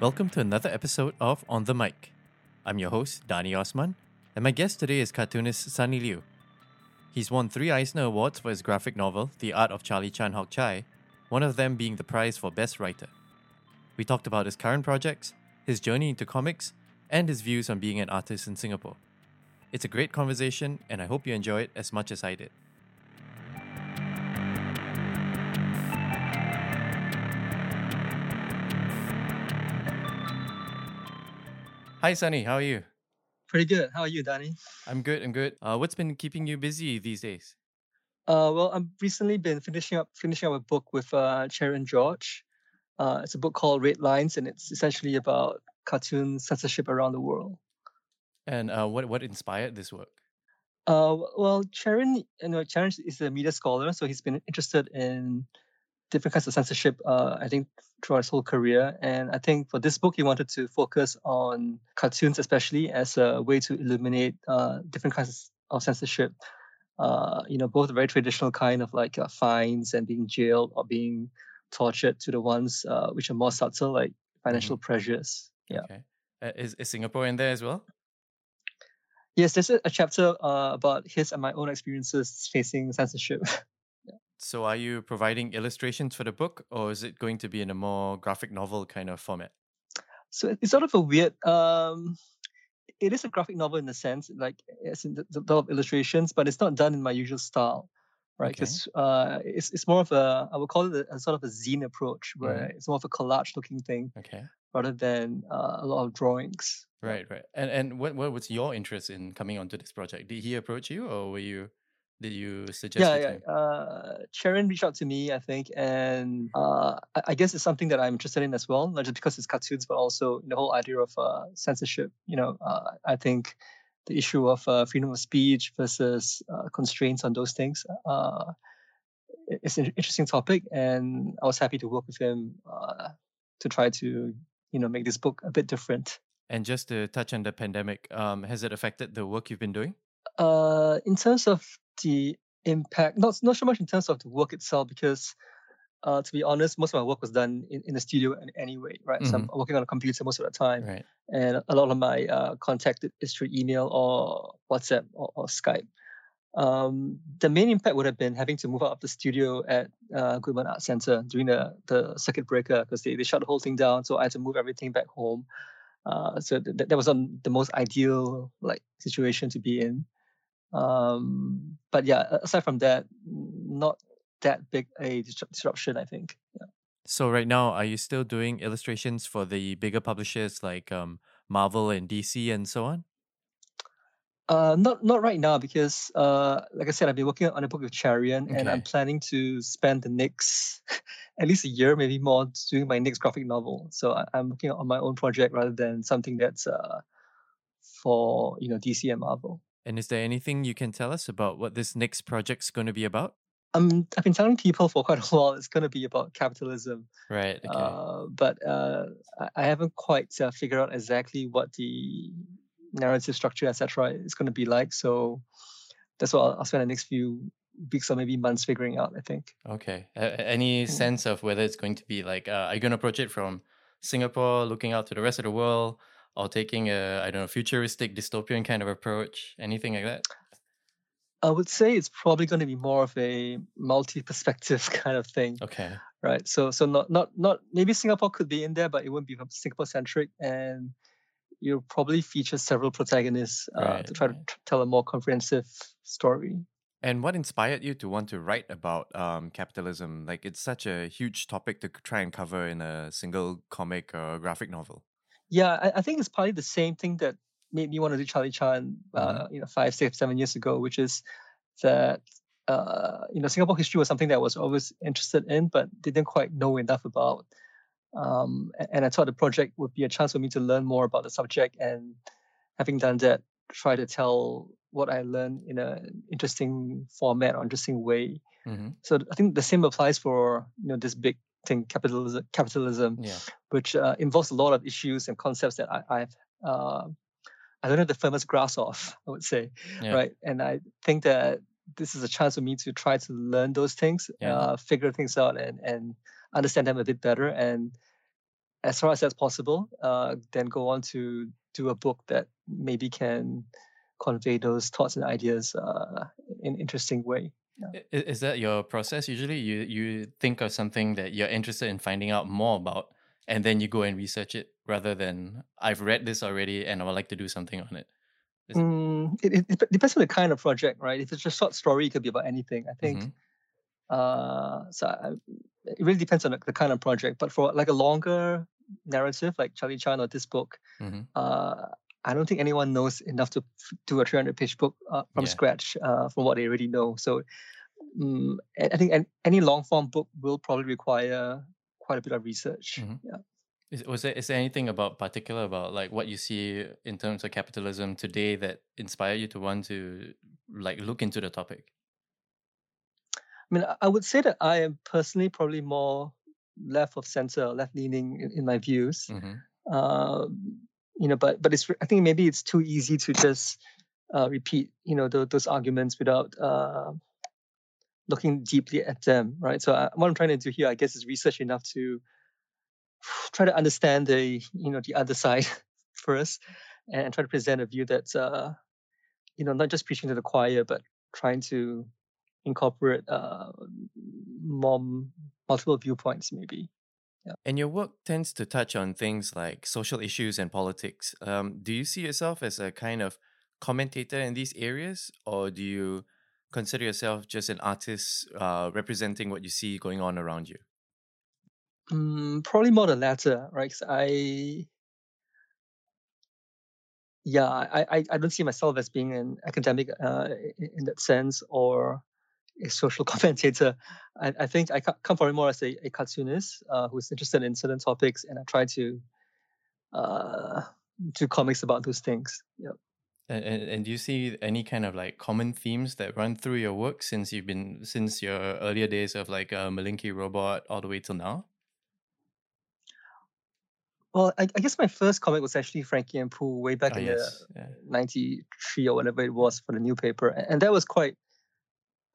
Welcome to another episode of On the Mic. I'm your host, Danny Osman, and my guest today is cartoonist Sonny Liew. He's won three Eisner Awards for his graphic novel, The Art of Charlie Chan Hock Chye, one of them being the prize for Best Writer. We talked about his current projects, his journey into comics, and his views on being an artist in Singapore. It's a great conversation, and I hope you enjoy it as much as I did. Hi, Sonny. How are you? Pretty good. How are you, Danny? I'm good. I'm good. Uh, what's been keeping you busy these days? Uh, well, I've recently been finishing up finishing up a book with uh, Cherian George. Uh, it's a book called Red Lines, and it's essentially about cartoon censorship around the world. And uh, what what inspired this work? Uh, well, Cherian, you know, Cherian is a media scholar, so he's been interested in different kinds of censorship. Uh, I think throughout his whole career, and I think for this book, he wanted to focus on cartoons, especially as a way to illuminate uh, different kinds of censorship. Uh, you know, both very traditional kind of like uh, fines and being jailed or being tortured to the ones uh, which are more subtle, like financial mm-hmm. pressures. Yeah. Okay. Uh, is, is Singapore in there as well? Yes, there's a, a chapter uh, about his and my own experiences facing censorship. So, are you providing illustrations for the book, or is it going to be in a more graphic novel kind of format? So it's sort of a weird. Um, it is a graphic novel in a sense, like it's in the, the lot of illustrations, but it's not done in my usual style, right? Because okay. uh, it's it's more of a I would call it a, a sort of a zine approach, where mm-hmm. it's more of a collage looking thing, okay, rather than uh, a lot of drawings. Right, right. And and what what was your interest in coming onto this project? Did he approach you, or were you? Did you suggest? Yeah, yeah. Uh, Cherian reached out to me, I think, and uh, I, I, guess it's something that I'm interested in as well, not just because it's cartoons, but also the whole idea of uh, censorship. You know, uh, I think the issue of uh, freedom of speech versus uh, constraints on those things. it's an interesting topic, and I was happy to work with him to try to, you know, make this book a bit different. And just to touch on the pandemic, um, has it affected the work you've been doing? Uh, in terms of the impact, not not so much in terms of the work itself, because uh, to be honest, most of my work was done in, in the studio anyway, right? Mm-hmm. So I'm mm-hmm. working on a computer most of the time, right. and a lot of my uh, contact is through email or WhatsApp or, or Skype. Um, the main impact would have been having to move out of the studio at uh, Goodman Art Center during the, the circuit breaker because they, they shut the whole thing down. So I had to move everything back home. Uh, so th- that was the most ideal like situation to be in. Um, but yeah, aside from that, not that big a disruption, I think. Yeah. So right now, are you still doing illustrations for the bigger publishers like um, Marvel and DC and so on? Uh, not not right now because uh, like I said, I've been working on a book with Cherian, okay. and I'm planning to spend the next at least a year, maybe more, doing my next graphic novel. So I, am working on my own project rather than something that's uh, for you know DC and Marvel. And is there anything you can tell us about what this next project's going to be about? Um, I've been telling people for quite a while it's going to be about capitalism. Right. Okay. Uh, but uh, I haven't quite uh, figured out exactly what the narrative structure, etc., is going to be like. So that's what I'll, I'll, spend the next few weeks or maybe months figuring out. I think. Okay. any sense of whether it's going to be like? Uh, are you going to approach it from Singapore, looking out to the rest of the world? Or taking a I don't know futuristic dystopian kind of approach? Anything like that? I would say it's probably going to be more of a multi-perspective kind of thing. Okay. Right. So so not not not maybe Singapore could be in there, but it wouldn't be Singapore centric, and you'll probably feature several protagonists uh, right, to try to tell a more comprehensive story. And what inspired you to want to write about um, capitalism? Like it's such a huge topic to try and cover in a single comic or graphic novel. Yeah, I, I think it's probably the same thing that made me want to do Charlie Chan, uh, mm-hmm. you know, five, six, seven years ago, which is that uh, you know Singapore history was something that I was always interested in, but didn't quite know enough about. Um, and I thought the project would be a chance for me to learn more about the subject, and having done that, try to tell what I learned in an interesting format or interesting way. Mm-hmm. So I think the same applies for you know this big capitalism, capitalism, yeah. which uh, involves a lot of issues and concepts that I, have uh, I don't have the firmest grasp of. I would say, yeah. right? And I think that this is a chance for me to try to learn those things, yeah. uh, figure things out, and and understand them a bit better. And as far as that's possible, uh, then go on to do a book that maybe can convey those thoughts and ideas uh, in an interesting way. Yeah. Is that your process usually? You you think of something that you're interested in finding out more about, and then you go and research it rather than I've read this already and I would like to do something on it. Mm, it, it, depends on the kind of project, right? If it's a short story, it could be about anything. I think. Mm-hmm. Uh, so I, it really depends on the, the, kind of project. But for like a longer narrative, like Charlie Chan or this book, mm-hmm. uh, I don't think anyone knows enough to do a 300 page book uh, from yeah. scratch uh, from what they already know. So um, I think any long form book will probably require quite a bit of research. Mm-hmm. Yeah. Is, was there is there anything about particular about like what you see in terms of capitalism today that inspire you to want to like look into the topic? I mean, I would say that I am personally probably more left of center, left leaning in, in, my views. Mm-hmm. Uh, you know, but but it's I think maybe it's too easy to just uh, repeat you know those arguments without uh, looking deeply at them, right? So I, uh, what I'm trying to do here, I guess, is research enough to try to understand the you know the other side first, and try to present a view that's uh, you know not just preaching to the choir, but trying to incorporate uh, more multiple viewpoints, maybe. Yeah. And your work tends to touch on things like social issues and politics. Um, do you see yourself as a kind of commentator in these areas, or do you consider yourself just an artist uh, representing what you see going on around you? Mm, probably more the latter, right? I, yeah, I, I, I don't see myself as being an academic uh, in that sense or social commentator. I, I think I come probably more as a, a cartoonist uh, who's interested in certain topics, and I try to uh, do comics about those things. Yep. And, and do you see any kind of like common themes that run through your work since you've been since your earlier days of like a Malinky robot all the way till now? Well, I, I, guess my first comic was actually Frankie and Poo way back oh, in yes. the yeah. 93 or whatever it was for the new paper. And that was quite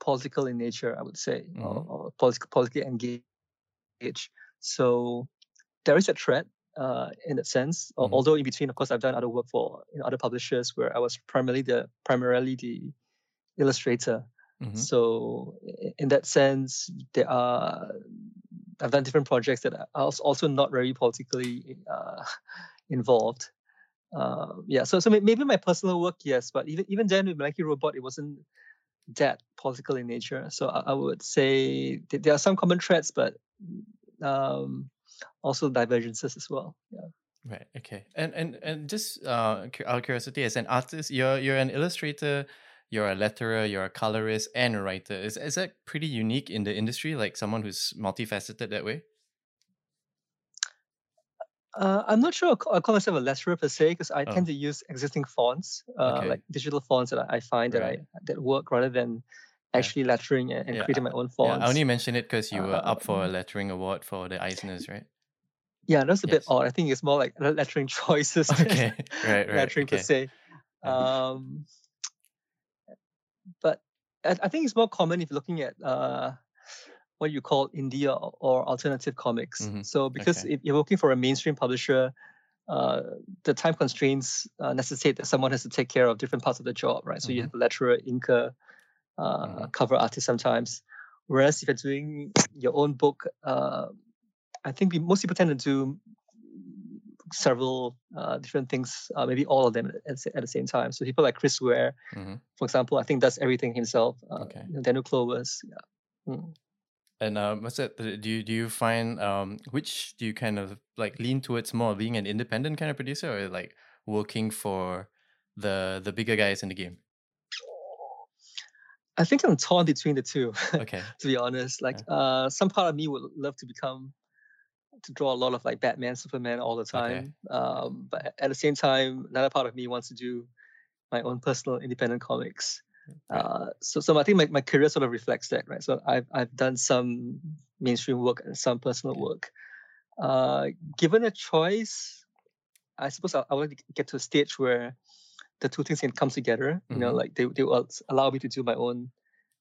political in nature, I would say, mm-hmm. or, or politically, politically engaged. So there is a threat uh, in that sense. Mm-hmm. Although in between, of course, I've done other work for you know, other publishers where I was primarily the primarily the illustrator. Mm-hmm. So in that sense, there are I've done different projects that are also not very politically uh, involved. Uh, yeah, so so maybe my personal work, yes, but even even then with Malinky Robot, it wasn't that political in nature. So I, I would say there are some common threads, but um, also divergences as well. Yeah. Right. Okay. And and and just uh, out of curiosity, as an artist, you're you're an illustrator, you're a letterer, you're a colorist, and a writer. Is is that pretty unique in the industry? Like someone who's multifaceted that way. Uh, I'm not sure I call myself a letterer per se because I oh. tend to use existing fonts, uh, okay. like digital fonts that I find that I that work rather than actually lettering and, and yeah. creating my own fonts. Yeah, I only mentioned it because you were uh, up for a lettering award for the Eisners, right? Yeah, that's a yes. bit odd. I think it's more like lettering choices. Okay, right, right. lettering okay. per se. Um, but I, I, think it's more common if you're looking at uh, what you call indie or, or alternative comics. Mm-hmm. So because okay. if you're working for a mainstream publisher, uh, the time constraints uh, necessitate that someone has to take care of different parts of the job, right? So mm-hmm. you have a letterer, inker, uh, mm-hmm. cover artist sometimes. Whereas if you're doing your own book, uh, I think we, most people tend to do several uh, different things, uh, maybe all of them at, at, the same time. So people like Chris Ware, mm-hmm. for example, I think does everything himself. Uh, okay. Daniel Clowes, yeah. Mm. And um, what's that? Do you do you find um, which do you kind of like lean towards more being an independent kind of producer or like working for the the bigger guys in the game? I think I'm torn between the two. Okay. to be honest, like yeah. uh, some part of me would love to become to draw a lot of like Batman, Superman all the time. Okay. Um, but at the same time, another part of me wants to do my own personal independent comics. Uh, so, so I think my, my career sort of reflects that, right? So I've I've done some mainstream work and some personal work. Uh, given a choice, I suppose I, I want to get to a stage where the two things can come together. Mm-hmm. You know, mm-hmm. like they they will allow me to do my own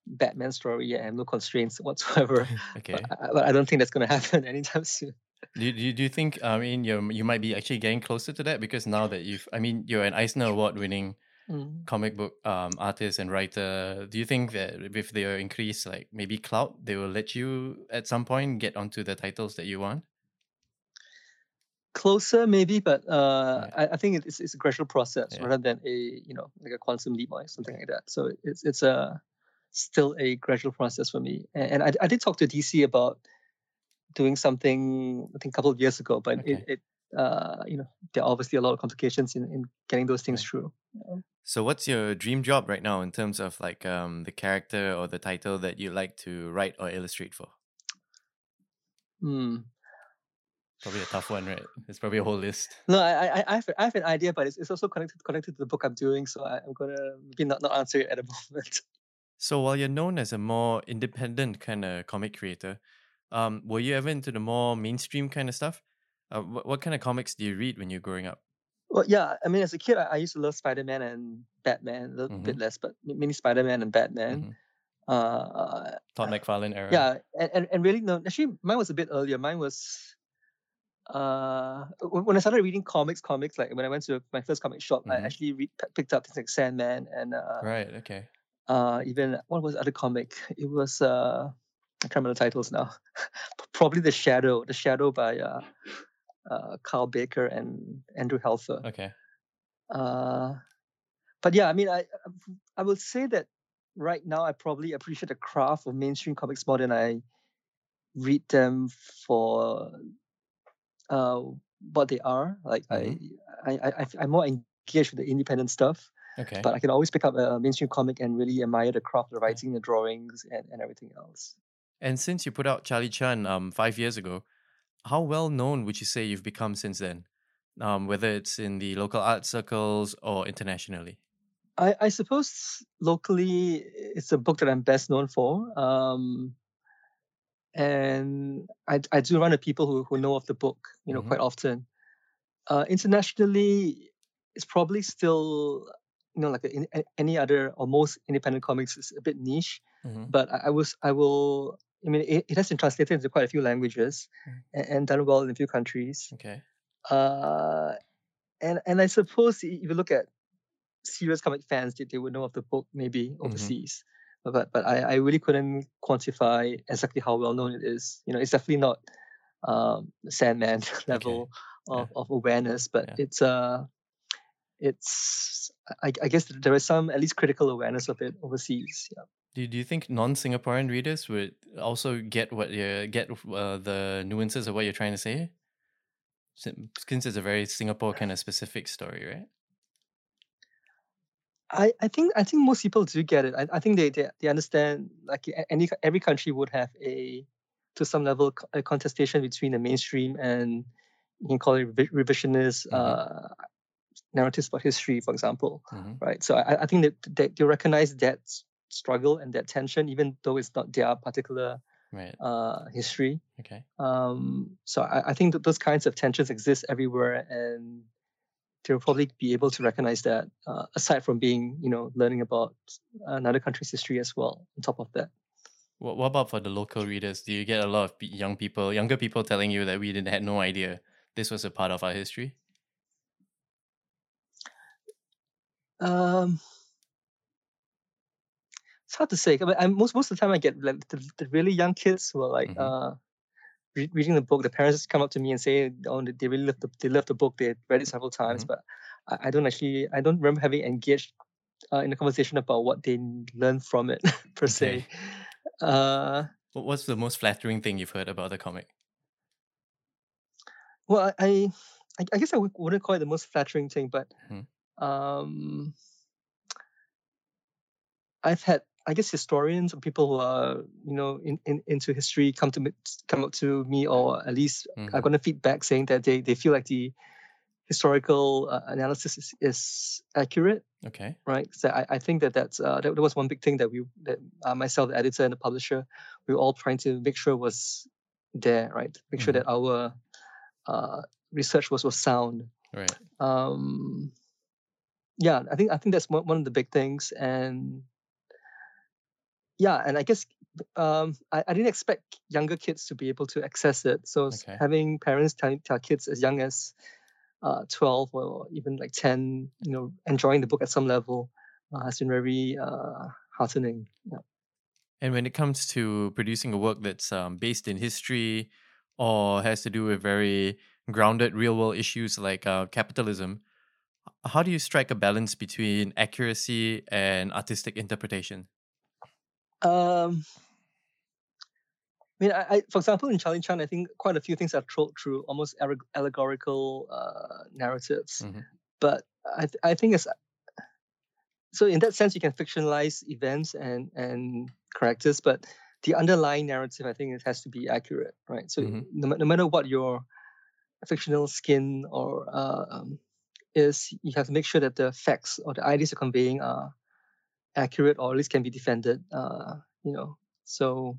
Batman story and no constraints whatsoever. okay. But I, but I, don't think that's going to happen anytime soon. Do you, do you, do you think I mean you you might be actually getting closer to that because now that you've I mean you're an Eisner Award winning Mm. comic book um, artist and writer. Do you think that with their increase, like maybe clout, they will let you at some point get onto the titles that you want? Closer, maybe, but uh, Right. I, I think it's it's a gradual process Yeah. rather than a you know like a quantum leap or something like that. So it's it's a still a gradual process for me. And, and I, I did talk to DC about doing something I think a couple of years ago, but Okay. it, it uh, you know there are obviously a lot of complications in, in getting those things through. So what's your dream job right now in terms of like um the character or the title that you like to write or illustrate for? Hmm. Probably a tough one, right? It's probably a whole list. No, I, I, I have, I have an idea, but it's, it's also connected connected to the book I'm doing, so I, I'm gonna maybe not, not answer it at the moment. So while you're known as a more independent kind of comic creator, um, were you ever into the more mainstream kind of stuff? Uh, what, what kind of comics do you read when you're growing up? Well, yeah, I mean, as a kid, I, I used to love Spider Man and Batman a little bit less, but ma- mainly Spider Man and Batman. Mhm. Uh, Todd McFarlane era. yeah, and, and, and really, no, actually, mine was a bit earlier. Mine was uh when I started reading comics, comics like when I went to my first comic shop, I Mhm. actually read, picked up things like Sandman and uh, Right. Okay. uh even what was the other comic? It was uh I can't remember the titles now. Probably The Shadow, The Shadow by uh, uh Kyle Baker and Andrew Helfer. Okay. Uh, but yeah, I mean, I I would say that right now I probably appreciate the craft of mainstream comics more than I read them for uh what they are. Like Mhm. I, I I I'm more engaged with the independent stuff, Okay. but I can always pick up a mainstream comic and really admire the craft, the writing, the drawings, and, and everything else. and since you put out Charlie Chan um five years ago, how well known would you say you've become since then? Um, whether it's in the local art circles or internationally. I, I suppose locally it's a book that I'm best known for. Um, and I, I do run into people who, who know of the book, you know, Mhm. quite often. Uh, internationally, it's probably still, you know, like a, any other or most independent comics is a bit niche. Mhm. But I, I was, I will, I mean, it, it has been translated into quite a few languages Mm. and, and done well in a few countries. Okay. Uh, and and I suppose if you look at serious comic fans, they, they would know of the book maybe overseas. But but, but I, I really couldn't quantify exactly how well known it is. You know, it's definitely not um, Sandman level of, of awareness, but Yeah. it's uh it's I, I guess there is some at least critical awareness of it overseas. Yeah. Do, do you think non-Singaporean readers would also get what you get uh, the nuances of what you're trying to say? Sin- Since it's a very Singapore kind of specific story, right? I, I think I think most people do get it. I, I think they, they they understand like any every country would have a to some level a contestation between the mainstream and you can call it revi- revisionist Mhm. uh, narratives about history, for example, hmm right? So I, I think that they, they recognize that struggle and that tension, even though it's not their particular Right. uh, history. Okay. Um, so I, I think that those kinds of tensions exist everywhere, and they'll probably be able to recognize that uh, aside from being, you know, learning about another country's history as well. On top of that, What, what about for the local readers? Do you get a lot of young people, younger people telling you that we didn't had no idea this was a part of our history? um, it's hard to say. I mean, I, most most of the time, I get like the, the really young kids who are like Mhm. uh, re- reading the book. The parents come up to me and say, "Oh, they really love the they love the book. They read it several times." Mhm. But I, I don't actually I don't remember having engaged uh, in a conversation about what they learned from it per se. Uh, What- What's the most flattering thing you've heard about the comic? well, I I, I guess I would- wouldn't call it the most flattering thing, but Mhm. um, I've had I guess historians or people who are you know in, in into history come to me, come up to me or at least Mhm. I've gotten feedback saying that they, they feel like the historical uh, analysis is, is accurate Okay. right so I, I think that that's uh, that, that was one big thing that we that uh, myself the editor and the publisher we were all trying to make sure was there right make sure Mhm. that our uh, research was was sound Right. um yeah i think i think that's one, one of the big things and yeah and i guess um, I, I didn't expect younger kids to be able to access it. So Okay. having parents telling tell kids as young as uh, 12 or even like 10, you know, enjoying the book at some level uh, has been very uh, heartening. Yeah. And when it comes to producing a work that's um, based in history or has to do with very grounded real world issues like uh, capitalism, how do you strike a balance between accuracy and artistic interpretation? Um, I mean, I, I, for example, in Charlie Chan, I think quite a few things are told through almost allegorical uh, narratives. Mhm. But I, th- I think it's so in that sense, you can fictionalize events and and characters, but the underlying narrative, I think, it has to be accurate, right? So Mhm. no, no matter what your fictional skin or uh, um, is, you have to make sure that the facts or the ideas you're conveying are accurate or at least can be defended. Uh, you know, so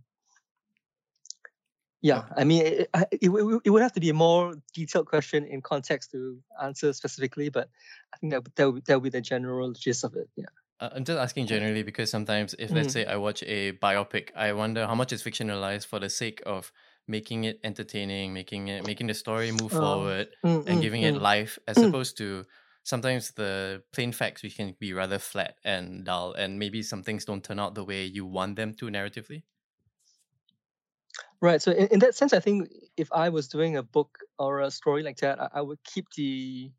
yeah, I mean, it, it, it, would- have to be a more detailed question in context to answer specifically, but I think that would- that would, that would be the general gist of it. Yeah. Uh, I'm just asking generally because sometimes, if let's Mm. say I watch a biopic, I wonder how much is fictionalized for the sake of making it entertaining, making it making the story move Oh, forward, Mm, and mm, giving it mm. life, as Mm. opposed to sometimes the plain facts which can be rather flat and dull, and maybe some things don't turn out the way you want them to narratively. Right. So in, in that sense, I think if I was doing a book or a story like that, I, I would keep the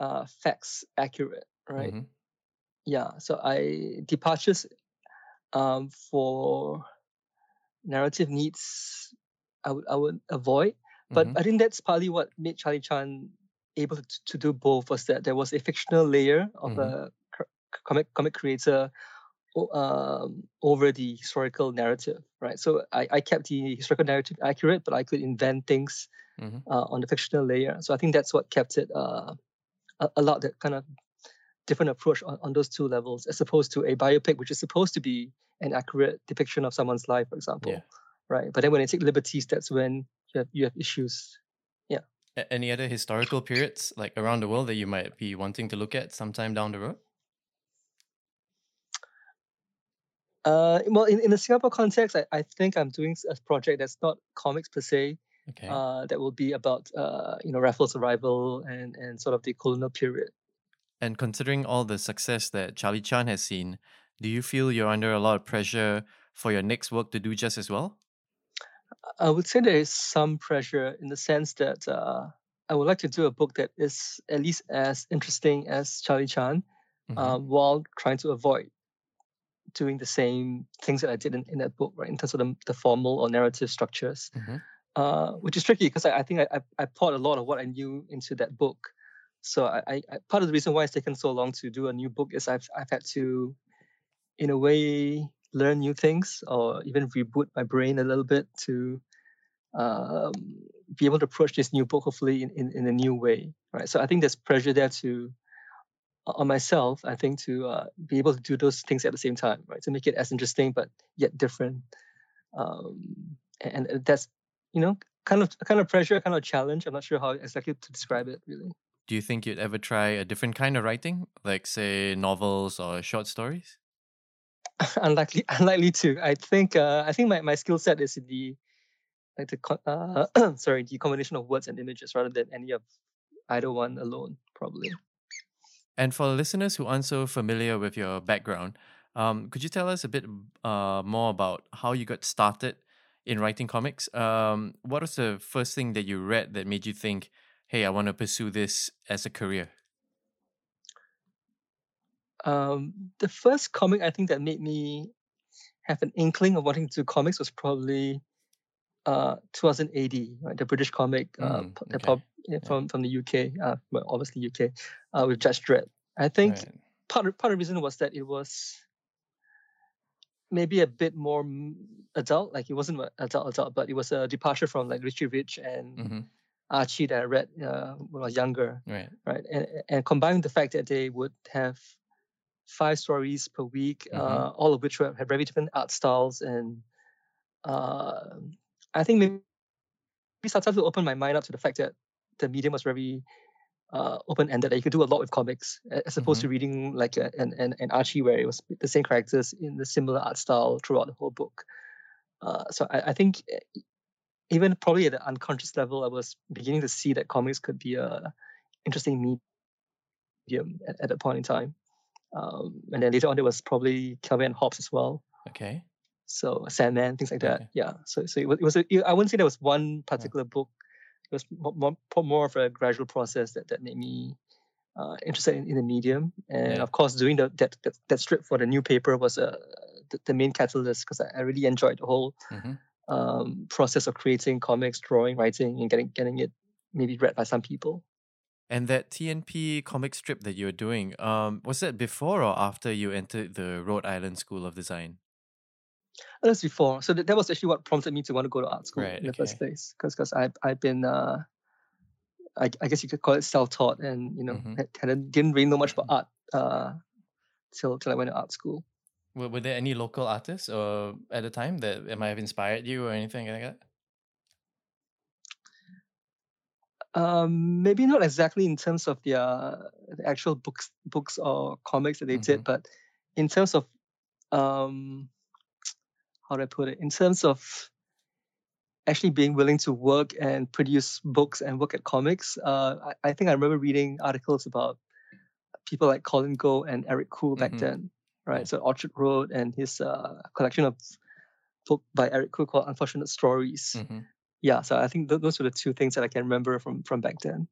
uh, facts accurate. Right. Mhm. Yeah. So I departures um, for narrative needs, I would I would avoid. But Mhm. I think that's partly what made Charlie Chan able to, to do both was that there was a fictional layer of Mhm. a comic comic creator um, over the historical narrative, right? So I, I kept the historical narrative accurate, but I could invent things Mhm. uh, on the fictional layer. So I think that's what kept it uh, a- allowed that kind of different approach on, on those two levels, as opposed to a biopic, which is supposed to be an accurate depiction of someone's life, for example, Yeah. right? But then when they take liberties, that's when you have you have issues. A- Any other historical periods like around the world that you might be wanting to look at sometime down the road? Uh, well, in, in the Singapore context, I, I think I'm doing a project that's not comics per se. Okay. Uh, that will be about uh, you know Raffles' arrival and and sort of the colonial period. And considering all the success that Charlie Chan has seen, do you feel you're under a lot of pressure for your next work to do just as well? I would say there is some pressure in the sense that uh, I would like to do a book that is at least as interesting as Charlie Chan, Mhm. um, while trying to avoid doing the same things that I did in, in that book, right? In terms of the, the formal or narrative structures, Mhm. uh, which is tricky because I, I think I, I, I poured a lot of what I knew into that book. So I, I part of the reason why it's taken so long to do a new book is I've I've had to, in a way, learn new things or even reboot my brain a little bit to um, be able to approach this new book hopefully in, in, in a new way right? So i think there's pressure there to on myself i think to uh, be able to do those things at the same time right? To make it as interesting but yet different um, and, and that's you know kind of kind of pressure kind of challenge. I'm not sure how exactly to describe it really. Do you think you'd ever try a different kind of writing, like say novels or short stories? unlikely unlikely to i think uh, i think my, my skill set is the like the uh, sorry the combination of words and images rather than any of either one alone probably And for listeners who aren't so familiar with your background, um, could you tell us a bit uh, more about how you got started in writing comics? Um, what was the first thing that you read that made you think, hey, I want to pursue this as a career? Um, the first comic I think that made me have an inkling of wanting to do comics was probably uh, 2000 AD, right? The British comic uh, Mm, okay. pop- yeah, from from the UK, uh, well, obviously UK, uh, with Judge Dredd. I think Right. part of, part of the reason was that it was maybe a bit more adult, like it wasn't adult adult, but it was a departure from like Richie Rich and hmm Archie that I read uh, when I was younger Right. right? And and combine the fact that they would have five stories per week, Mhm. uh, all of which were, had very different art styles, and uh, I think maybe started to open my mind up to the fact that the medium was very uh, open ended. You could do a lot with comics as opposed Mm-hmm. to reading like a, an, an an Archie where it was the same characters in the similar art style throughout the whole book. Uh, so I, I think eh, even probably at an unconscious level, I was beginning to see that comics could be a interesting medium at, at that point in time. Um, and then later on, there was probably Calvin and Hobbes as well. Okay. So Sandman, things like that. Okay. Yeah. So so it was, it was a, I wouldn't say there was one particular book. It was more, more, of a gradual process that, that made me uh, interested in, in the medium. And Yeah. of course, doing the, that, that that strip for the new paper was uh, the, the main catalyst because I, I really enjoyed the whole hmm um, process of creating comics, drawing, writing, and getting getting it maybe read by some people. And that TNP comic strip that you were doing, um, was that before or after you entered the Rhode Island School of Design? That was before, so that, that was actually what prompted me to want to go to art school Right, in the first place. Because because I've I've been uh, I, I guess you could call it self-taught, and you know Mhm. had, didn't really know much about art uh, till till I went to art school. Were, were there any local artists or at the time that might have inspired you or anything like that? Um, maybe not exactly in terms of the, uh, the actual books, books or comics that they did, Mhm. but in terms of um, how do I put it? In terms of actually being willing to work and produce books and work at comics, uh, I, I think I remember reading articles about people like Colin Goh and Eric Khoo back Mhm. then, right? So Orchard Road and his uh, collection of book by Eric Khoo called Unfortunate Stories. hmm Yeah, so I think th- those were the two things that I can remember from from back then.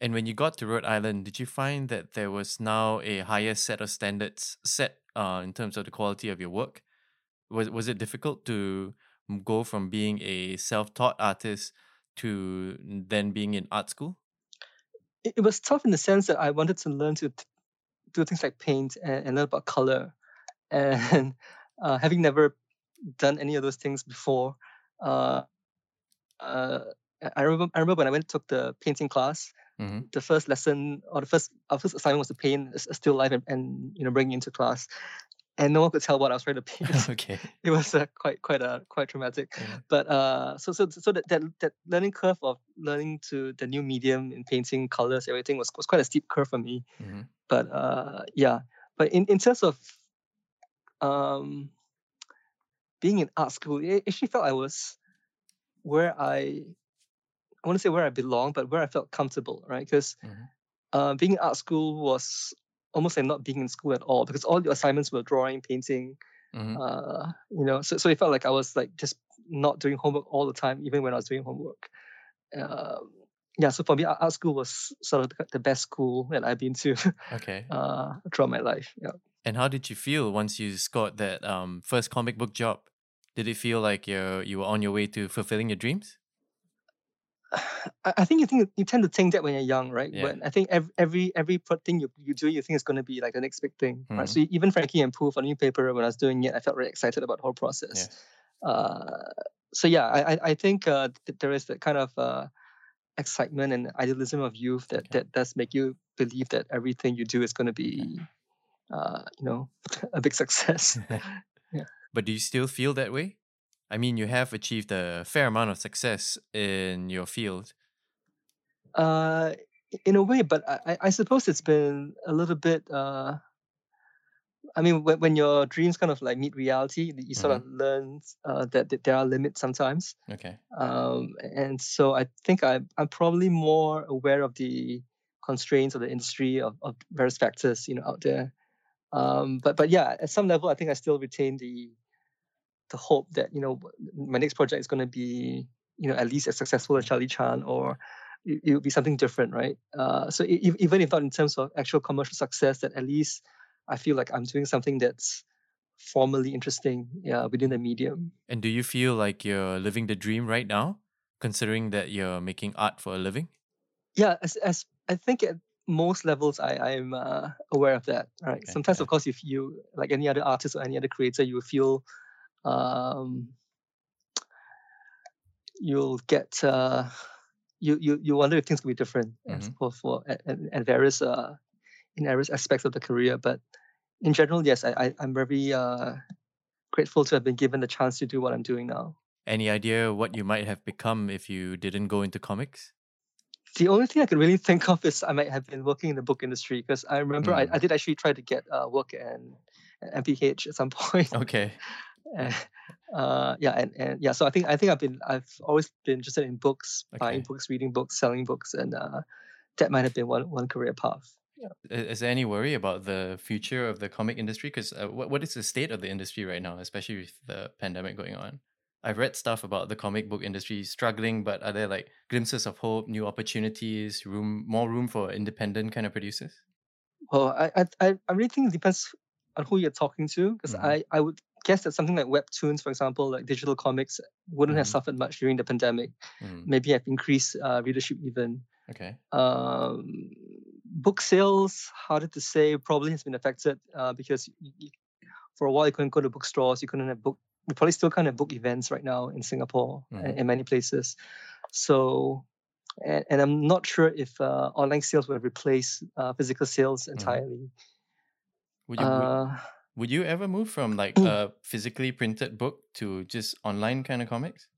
And when you got to Rhode Island, did you find that there was now a higher set of standards set uh, in terms of the quality of your work? Was was it difficult to go from being a self-taught artist to then being in art school? it, it was tough in the sense that I wanted to learn to t- do things like paint and, and learn about color. And uh, having never done any of those things before, uh, uh, I- remember, I remember when I went took the painting class. hmm The first lesson or the first our first assignment was to paint a, a still life and, and you know bring it into class, and no one could tell what I was trying to paint. okay. it was uh, quite quite uh, quite traumatic. Yeah. But uh, so so so that, that that learning curve of learning to the new medium in painting, colors, everything was was quite a steep curve for me. hmm But uh, yeah, but in, in terms of um, being in art school, it actually felt I was where I I want to say where I belong, but where I felt comfortable, right? Because Mhm. uh, being in art school was almost like not being in school at all because all your assignments were drawing, painting, hmm uh, you know, so, so it felt like I was like just not doing homework all the time, even when I was doing homework. Um, yeah, so for me, art school was sort of the- the best school that I've been to Okay. uh, throughout my life. Yeah. And how did you feel once you scored that um, first comic book job? Did it feel like you you were on your way to fulfilling your dreams? I, think you think you tend to think that when you're young, right? Yeah. When I think every every every thing you, you do, you think it's going to be like the next big thing, right? Mhm. So even Frankie and Poo for the new paper, when I was doing it, I felt really excited about the whole process. Uh, so yeah, I I, think uh, th- there is that kind of uh, excitement and idealism of youth that Okay. that does make you believe that everything you do is going to be, uh, you know, a big success. Yeah. But do you still feel that way? I mean, you have achieved a fair amount of success in your field. Uh, in a way, but I, I- suppose it's been a little bit. Uh, I mean, when, when your dreams kind of like meet reality, you sort of learn uh, that, that there are limits sometimes. Okay. Um, and so I think I, I'm probably more aware of the constraints of the industry of, of various factors, you know, out there. Um, but but yeah, at some level, I think I still retain the the hope that you know my next project is going to be you know at least as successful as Charlie Chan or it, it would be something different, right? Uh, so e- even if not in terms of actual commercial success, that at least I feel like I'm doing something that's formally interesting yeah, within the medium. And do you feel like you're living the dream right now, considering that you're making art for a living? Yeah, as, as I think at most levels, I I'm uh, aware of that. Right. Okay, Sometimes, yeah. of course, if you like any other artist or any other creator, you feel um, you'll get uh, you you you wonder if things could be different Mhm. for for at various uh, in various aspects of the career. But in general, yes, I, I I'm very uh, grateful to have been given the chance to do what I'm doing now. Any idea what you might have become if you didn't go into comics? the only thing I could really think of is I might have been working in the book industry because I remember I, Mm. I did actually try to get uh, work in at MPH at some point. Okay. And, uh, yeah, and, and yeah, so I think I think I've been I've always been interested in books, buying books, reading books, selling books, and uh, that might have been one one career path. I- Is there any worry about the future of the comic industry? Because uh, what, what is the state of the industry right now, especially with the pandemic going on? I've read stuff about the comic book industry struggling, but are there like glimpses of hope, new opportunities, room, more room for independent kind of producers? Well, I I I really think it depends on who you're talking to because Mhm. I I would guess that something like webtoons, for example, like digital comics, wouldn't have Mhm. suffered much during the pandemic. Mm, Maybe have increased uh, readership even. okay. Um, book sales, harder to say, probably has been affected uh, because for a while you couldn't go to bookstores, you couldn't have book. We probably still can't have book events right now in Singapore Mhm. and in many places. So, and, and I'm not sure if uh, online sales will replace uh, physical sales entirely. Would you, Uh, would you ever move from like a physically printed book to just online kind of comics?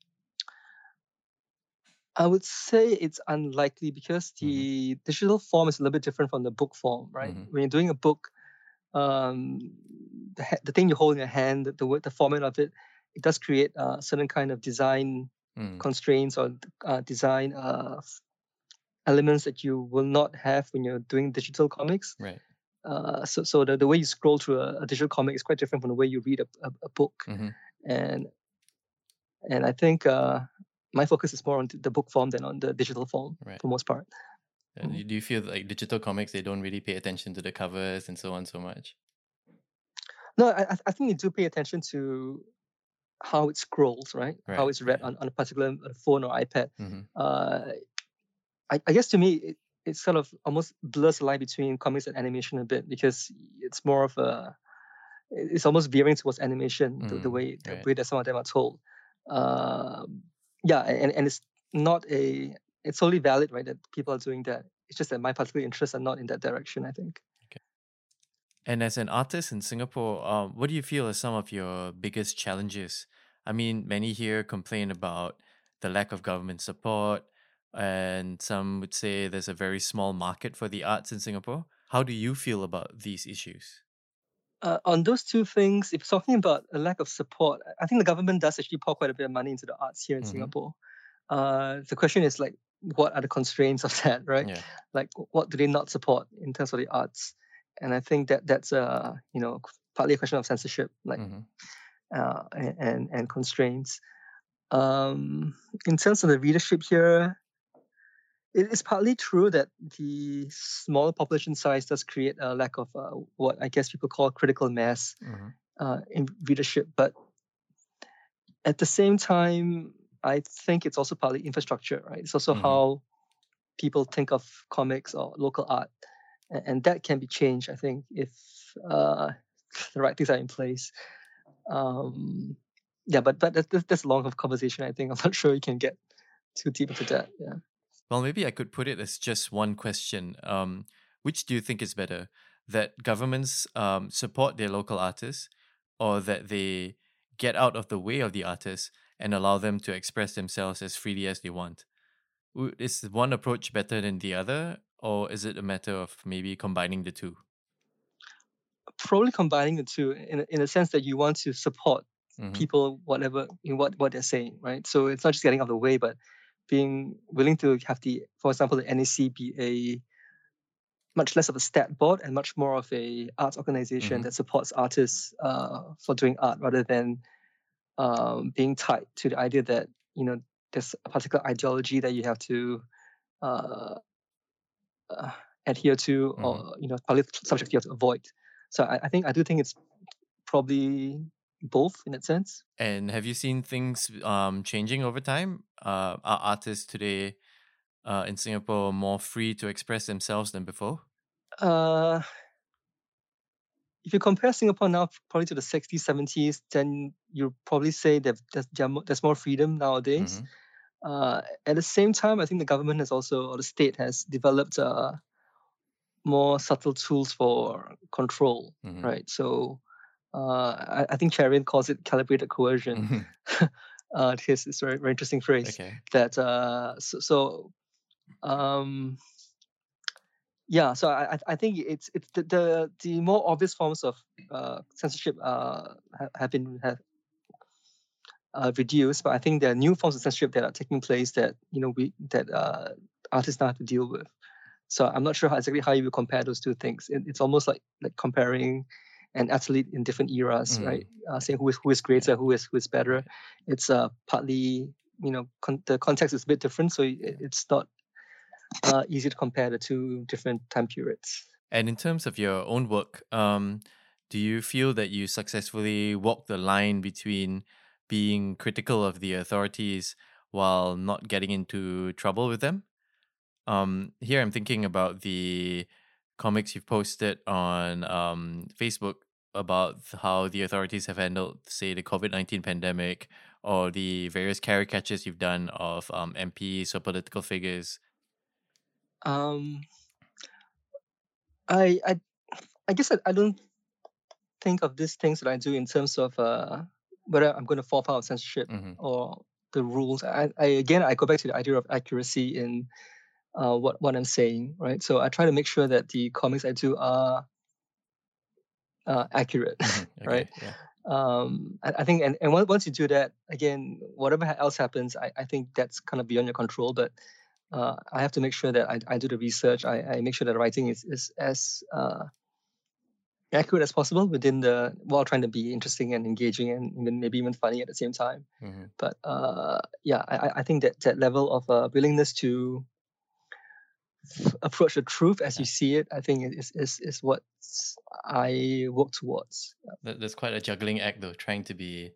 I would say it's unlikely because Mm-hmm. the digital form is a little bit different from the book form, right? Mhm. When you're doing a book, um, the, the thing you hold in your hand, the, the the format of it, it does create a certain kind of design Mm, constraints or uh, design uh, elements that you will not have when you're doing digital comics. right. Uh, so, so the, the way you scroll through a, a digital comic is quite different from the way you read a, a, a book. hmm And and I think uh, my focus is more on the book form than on the digital form Right. for most part. Uh, Mhm. Do you feel like digital comics, they don't really pay attention to the covers and so on so much? No, I, I- think they do pay attention to how it scrolls, right? How it's read right. on, on a particular uh, phone or iPad. hmm Uh, I, I guess to me, it, it sort of almost blurs the line between comics and animation a bit because it's more of a, it's almost veering towards animation the, the Mm, way the right. way that some of them are told. Um, yeah, and, and it's not a, it's totally valid, right? That people are doing that. It's just that my particular interests are not in that direction. I think. Okay. And as an artist in Singapore, um, what do you feel are some of your biggest challenges? I mean, many here complain about the lack of government support, and some would say there's a very small market for the arts in Singapore. How do you feel about these issues? Uh, on those two things, if talking about a lack of support, I- think the government does actually pour quite a bit of money into the arts here in Mhm. Singapore. Uh, the question is like, what are the constraints of that, right? Yeah. Like, what do they not support in terms of the arts? And I think that that's uh, you know partly a question of censorship, like hmm uh, and, and and constraints. Um, in terms of the readership here, it is partly true that the smaller population size does create a lack of uh, what I guess people call critical mass hmm uh, in readership. But at the same time, I think it's also partly infrastructure, right? It's also Mhm. how people think of comics or local art, and, and that can be changed. I think if uh, the right things are in place. Um, yeah, but but that, that, that's a long conversation. I think I'm not sure you can get too deep into that. Yeah. Well, maybe I could put it as just one question. Um, which do you think is better? That governments um, support their local artists or that they get out of the way of the artists and allow them to express themselves as freely as they want? Is one approach better than the other, or is it a matter of maybe combining the two? Probably combining the two in a- in a sense that you want to support Mhm. people whatever in what what they're saying right so it's not just getting out of the way but being willing to have the for example the NAC be a much less of a stat board and much more of a arts organization Mhm. that supports artists uh, for doing art rather than um, being tied to the idea that you know there's a particular ideology that you have to uh, uh, adhere to Mhm. or you know probably subject you have to avoid so I, I think I do think it's probably both in that sense And have you seen things um, changing over time? Uh, are artists today uh, in Singapore more free to express themselves than before? Uh, if you compare Singapore now probably to the 60s, 70s, then you probably say that there's, there are mo- there's more freedom nowadays. Mhm. Uh, at the same time, I think the government has also, or the state has developed uh, more subtle tools for control, Mhm. right? So I, I think Cherian calls it calibrated coercion. Mhm. uh, this is a very, very interesting phrase okay. that uh, so, so um, yeah, so I I think it's it's the the, the more obvious forms of uh, censorship uh, have, have been have uh, reduced, but I think there are new forms of censorship that are taking place that you know we that uh, artists now have to deal with. So I'm not sure how exactly how you would compare those two things. It, it's almost like like comparing an athlete in different eras, mm. right? Uh, saying who is who is greater, who is who is better. It's uh, partly you know con- the context is a bit different, so it, it's not uh, easy to compare the two different time periods. And in terms of your own work, um, do you feel that you successfully walk the line between being critical of the authorities while not getting into trouble with them? Um, here I'm thinking about the comics you've posted on um, Facebook about how the authorities have handled, say, the COVID 19 pandemic or the various caricatures you've done of um, MPs or political figures? Um, I, I, I guess I, I don't think of these things that I do in terms of uh, whether I'm going to fall foul of censorship mm-hmm. or the rules. I, I again, I go back to the idea of accuracy in uh, what what I'm saying, right? So I try to make sure that the comics I do are uh, accurate, mm-hmm. okay, right? Yeah. Um, I, I, think, and, and once you do that, again, whatever else happens, I, I think that's kind of beyond your control. But uh, I have to make sure that I, I do the research. I, I make sure that the writing is is as uh, accurate as possible within the while trying to be interesting and engaging and maybe even funny at the same time. Mm-hmm. But uh, yeah, I, I think that that level of uh, willingness to approach the truth as you see it, I think is is is what I work towards. There's quite a juggling act though, trying to be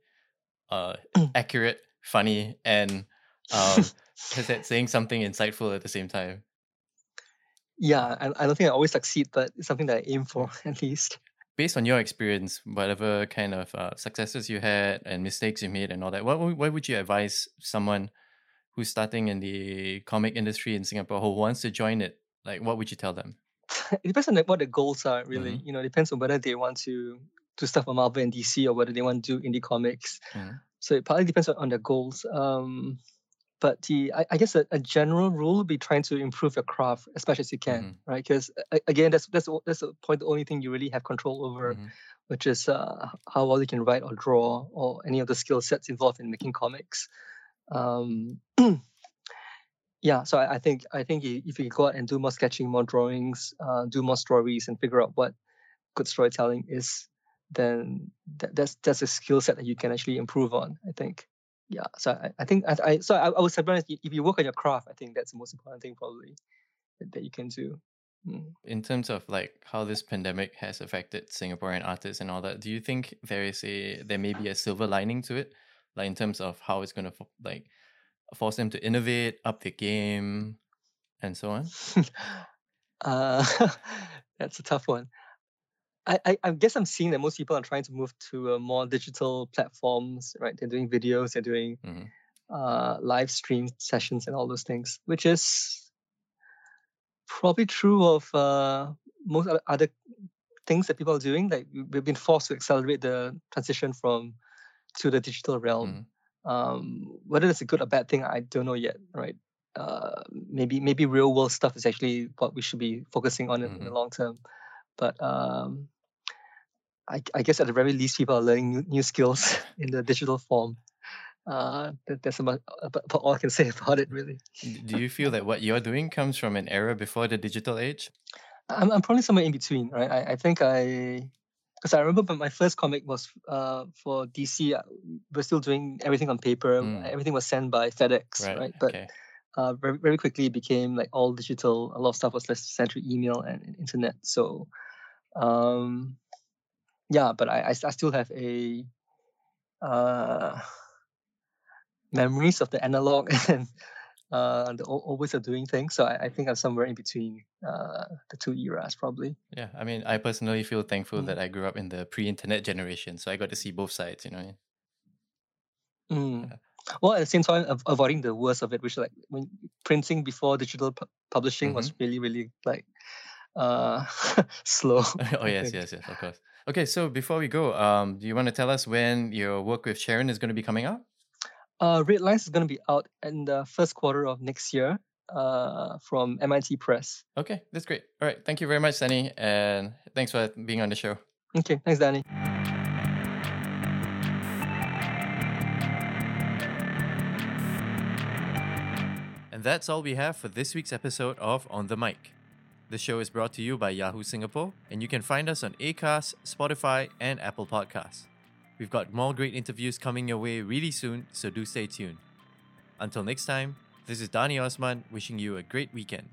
uh, accurate, funny, and um, that saying something insightful at the same time. Yeah, I, I don't think I always succeed, but it's something that I aim for at least. Based on your experience, whatever kind of uh, successes you had and mistakes you made and all that, what what would you advise someone who's starting in the comic industry in Singapore who wants to join it, like what would you tell them? it depends on what the goals are, really. Mm-hmm. You know, it depends on whether they want to do stuff for Marvel and DC or whether they want to do indie comics. Mm-hmm. So it probably depends on, on their goals. Um, but the I, I guess a, a, general rule would be trying to improve your craft as much as you can, mm-hmm. right? Because again, that's that's that's the point. The only thing you really have control over, mm-hmm. which is uh, how well you can write or draw or any of the skill sets involved in making comics um, yeah so I, I, think i think if you go out and do more sketching more drawings uh, do more stories and figure out what good storytelling is then that, that's that's a skill set that you can actually improve on i think. Yeah so i, I think I, I so I, I would say if you work on your craft i think that's the most important thing probably that, that you can do. Mm. in terms of like how this pandemic has affected singaporean artists and all that do you think there is a there may be a silver lining to it like in terms of how it's going to like force them to innovate, up the game, and so on? uh, that's a tough one. I, I, I, guess I'm seeing that most people are trying to move to uh, more digital platforms, right? They're doing videos, they're doing mm-hmm. uh, live stream sessions, and all those things, which is probably true of uh, most other things that people are doing. Like we've been forced to accelerate the transition from to the digital realm. Mm. Um, whether it's a good or bad thing, I don't know yet. Right? Uh, maybe maybe real world stuff is actually what we should be focusing on mm-hmm. in the mm-hmm. long term. But um, I, I, guess at the very least, people are learning new, new skills in the digital form. Uh, that, that's about, about, all I can say about it, really. Do you feel that what you're doing comes from an era before the digital age? I'm, I'm probably somewhere in between, right? I, I think I because I remember but my first comic was uh, for DC. Uh, we're still doing everything on paper. Mm. Everything was sent by FedEx, right? right? But okay. uh, very very quickly it became like all digital. A lot of stuff was sent through email and internet. So, um, yeah, but I, I, I still have a uh, memories of the analog and uh, the old ways of doing things. So I, I, think I'm somewhere in between uh, the two eras, probably. Yeah, I mean, I personally feel thankful mm. that I grew up in the pre-internet generation, so I got to see both sides. You know. Mm. Yeah. Well, at the same time, avoiding the worst of it, which like when printing before digital pu- publishing mm-hmm. was really, really like uh, slow. oh yes, yes, yes, of course. Okay, so before we go, um, do you want to tell us when your work with Cherian is going to be coming out? Uh, Red Lines is going to be out in the first quarter of next year. uh, from MIT Press. Okay, that's great. All right, thank you very much, Danny, and thanks for being on the show. Okay, thanks, Danny. And that's all we have for this week's episode of On the Mic. The show is brought to you by Yahoo Singapore, and you can find us on Acast, Spotify, and Apple Podcasts. We've got more great interviews coming your way really soon, so do stay tuned. Until next time, this is Dhany Osman wishing you a great weekend.